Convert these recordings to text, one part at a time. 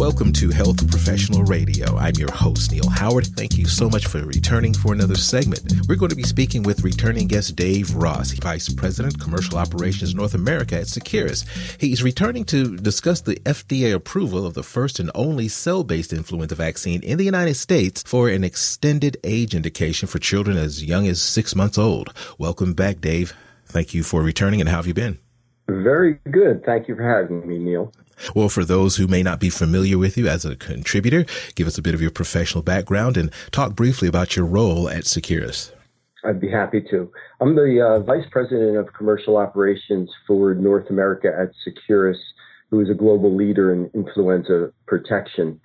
Welcome to Health Professional Radio. I'm your host, Neil Howard. Thank you so much for returning for another segment. We're going to be speaking with returning guest Dave Ross, Vice President, Commercial Operations North America at Seqirus. He's returning to discuss the FDA approval of the first and only cell based influenza vaccine in the United States for an extended age indication for children as young as six months old. Welcome back, Dave. Thank you for returning, and how have you been? Very good. Thank you for having me, Neil. Well, for those who may not be familiar with you as a contributor, give us a bit of your professional background and talk briefly about your role at Seqirus. I'd be happy to. I'm the uh, Vice President of Commercial Operations for North America at Seqirus, who is a global leader in influenza protection.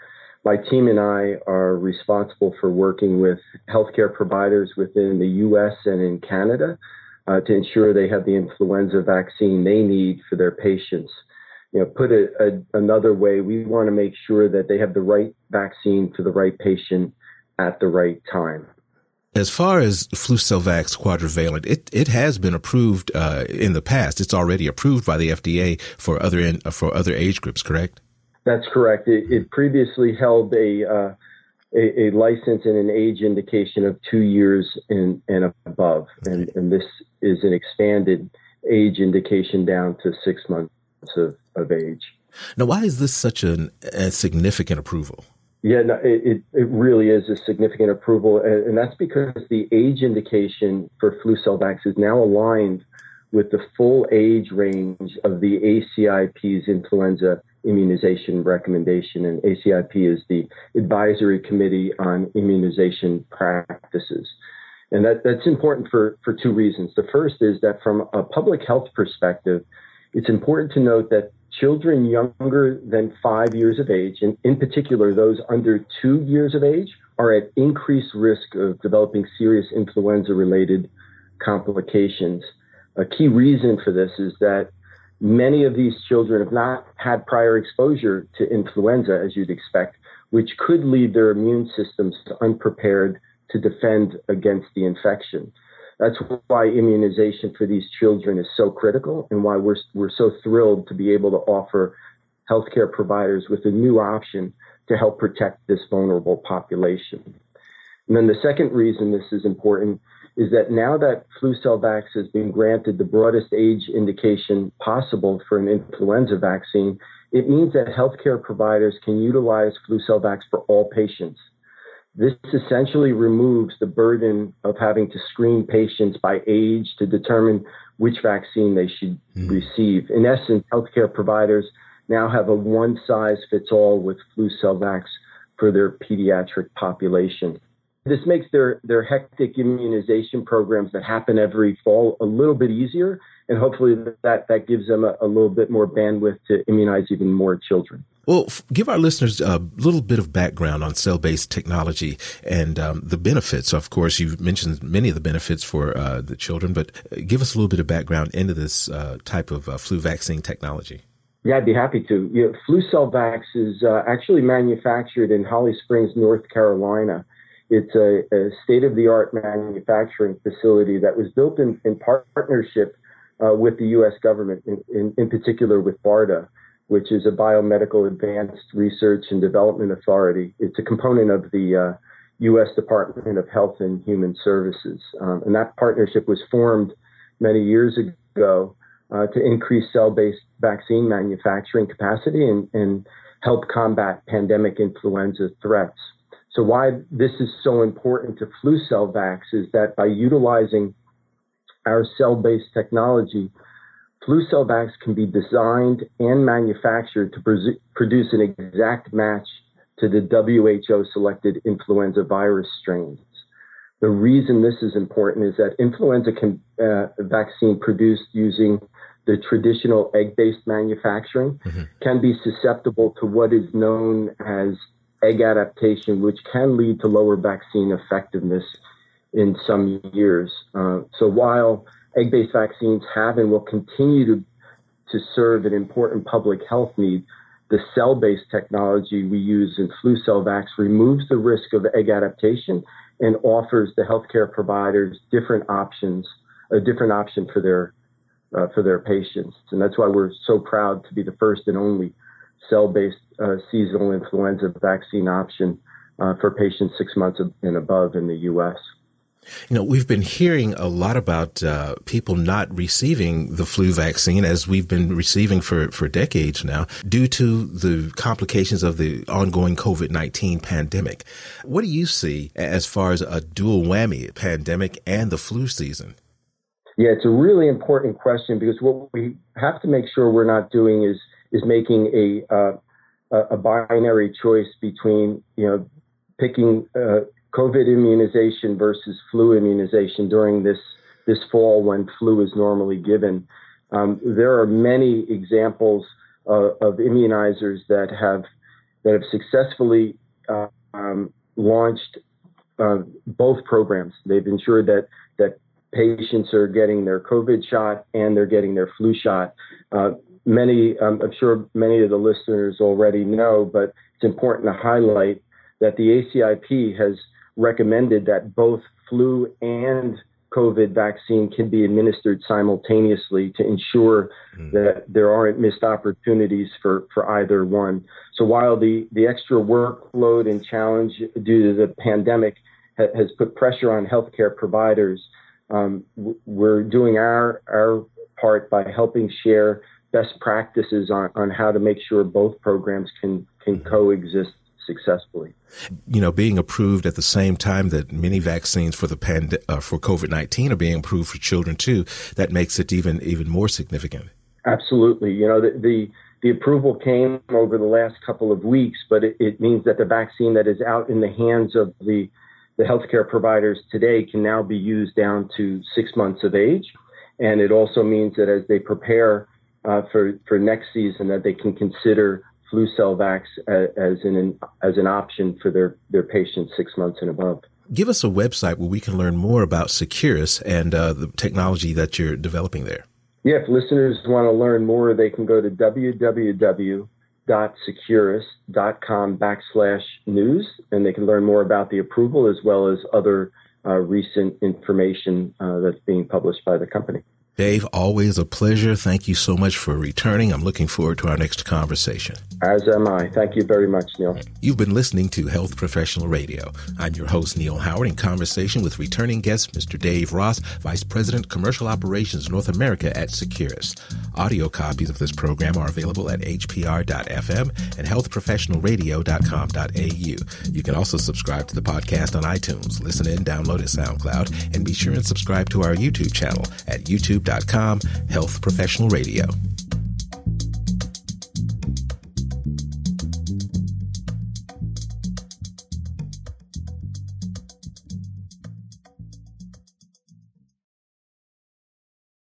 My team and I are responsible for working with healthcare providers within the U.S. and in Canada uh, to ensure they have the influenza vaccine they need for their patients you know, put it a, another way, we want to make sure that they have the right vaccine for the right patient at the right time. As far as Flucelvax quadrivalent, it, it has been approved uh, in the past. It's already approved by the FDA for other in, for other age groups, correct? That's correct. It, it previously held a, uh, a, a license and an age indication of two years and, and above, and, and this is an expanded age indication down to six months of, of age. Now, why is this such an, a significant approval? Yeah, no, it, it really is a significant approval, and that's because the age indication for flu Flucelvax is now aligned with the full age range of the ACIP's influenza immunization recommendation. And ACIP is the Advisory Committee on Immunization Practices. And that, that's important for, for two reasons. The first is that from a public health perspective, it's important to note that children younger than five years of age, and in particular those under two years of age, are at increased risk of developing serious influenza related complications. A key reason for this is that many of these children have not had prior exposure to influenza, as you'd expect, which could leave their immune systems unprepared to defend against the infection. That's why immunization for these children is so critical and why we're, we're so thrilled to be able to offer healthcare providers with a new option to help protect this vulnerable population. And then the second reason this is important is that now that Flucelvax has been granted the broadest age indication possible for an influenza vaccine, it means that healthcare providers can utilize Flucelvax for all patients this essentially removes the burden of having to screen patients by age to determine which vaccine they should mm. receive. In essence, healthcare providers now have a one size fits all with Flucelvax for their pediatric population. This makes their, their hectic immunization programs that happen every fall a little bit easier, and hopefully that, that gives them a, a little bit more bandwidth to immunize even more children. Well, give our listeners a little bit of background on cell based technology and um, the benefits. Of course, you've mentioned many of the benefits for uh, the children, but uh, give us a little bit of background into this uh, type of uh, flu vaccine technology. Yeah, I'd be happy to. You know, Flucelvax is uh, actually manufactured in Holly Springs, North Carolina. It's a, a state of the art manufacturing facility that was built in, in partnership uh, with the U.S. government, in, in, in particular with BARDA which is a biomedical advanced research and development authority. It's a component of the uh, U.S. Department of Health and Human Services. Um, and that partnership was formed many years ago uh, to increase cell based vaccine manufacturing capacity and, and help combat pandemic influenza threats. So, why this is so important to Flucelvax is that by utilizing our cell based technology, Flucelvax can be designed and manufactured to pre- produce an exact match to the WHO selected influenza virus strains. The reason this is important is that influenza can, uh, vaccine produced using the traditional egg-based manufacturing mm-hmm. can be susceptible to what is known as egg adaptation, which can lead to lower vaccine effectiveness in some years. Uh, so while egg-based vaccines have and will continue to, to serve an important public health need. The cell-based technology we use in Flucelvax removes the risk of egg adaptation and offers the healthcare providers different options, a different option for their uh, for their patients. And that's why we're so proud to be the first and only cell based uh, seasonal influenza vaccine option uh, for patients six months and above in the U.S. You know, we've been hearing a lot about uh, people not receiving the flu vaccine as we've been receiving for, for decades now due to the complications of the ongoing COVID 19 pandemic. What do you see as far as a dual whammy pandemic and the flu season? Yeah, it's a really important question because what we have to make sure we're not doing is is making a uh, a binary choice between you know picking uh, COVID immunization versus flu immunization during this this fall when flu is normally given. Um, there are many examples uh, of immunizers that have that have successfully uh, um, launched uh, both programs. They've ensured that that patients are getting their COVID shot and they're getting their flu shot. Many, um, I'm sure many of the listeners already know, but it's important to highlight that the ACIP has recommended that both flu and COVID vaccine can be administered simultaneously to ensure mm. that there aren't missed opportunities for, for either one. So while the, the extra workload and challenge due to the pandemic ha- has put pressure on healthcare providers, um, we're doing our, our part by helping share best practices on, on how to make sure both programs can, can mm-hmm. coexist successfully. You know, being approved at the same time that many vaccines for the pand- uh, for COVID nineteen are being approved for children too, that makes it even even more significant. Absolutely. You know, the, the the approval came over the last couple of weeks, but it, it, means that the vaccine that is out in the hands of the the healthcare providers today can now be used down to six months of age, and it also means that as they prepare uh, for for next season, that they can consider Flucelvax as an as an option for their their patients six months and above. Give us a website where we can learn more about Seqirus and uh, the technology that you're developing there. Yeah, if listeners want to learn more, they can go to www.seqirus.com backslash news, and they can learn more about the approval as well as other uh, recent information uh, that's being published by the company. Dave, always a pleasure. Thank you so much for returning. I'm looking forward to our next conversation. As am I. Thank you very much, Neil. You've been listening to Health Professional Radio. I'm your host, Neil Howard, in conversation with returning guest, Mr. Dave Ross, Vice President, Commercial Operations North America at Seqirus. Audio copies of this program are available at hpr.fm and healthprofessionalradio.com.au. You can also subscribe to the podcast on iTunes, listen in, download at SoundCloud, and be sure and subscribe to our YouTube channel at YouTube Health Professional Radio.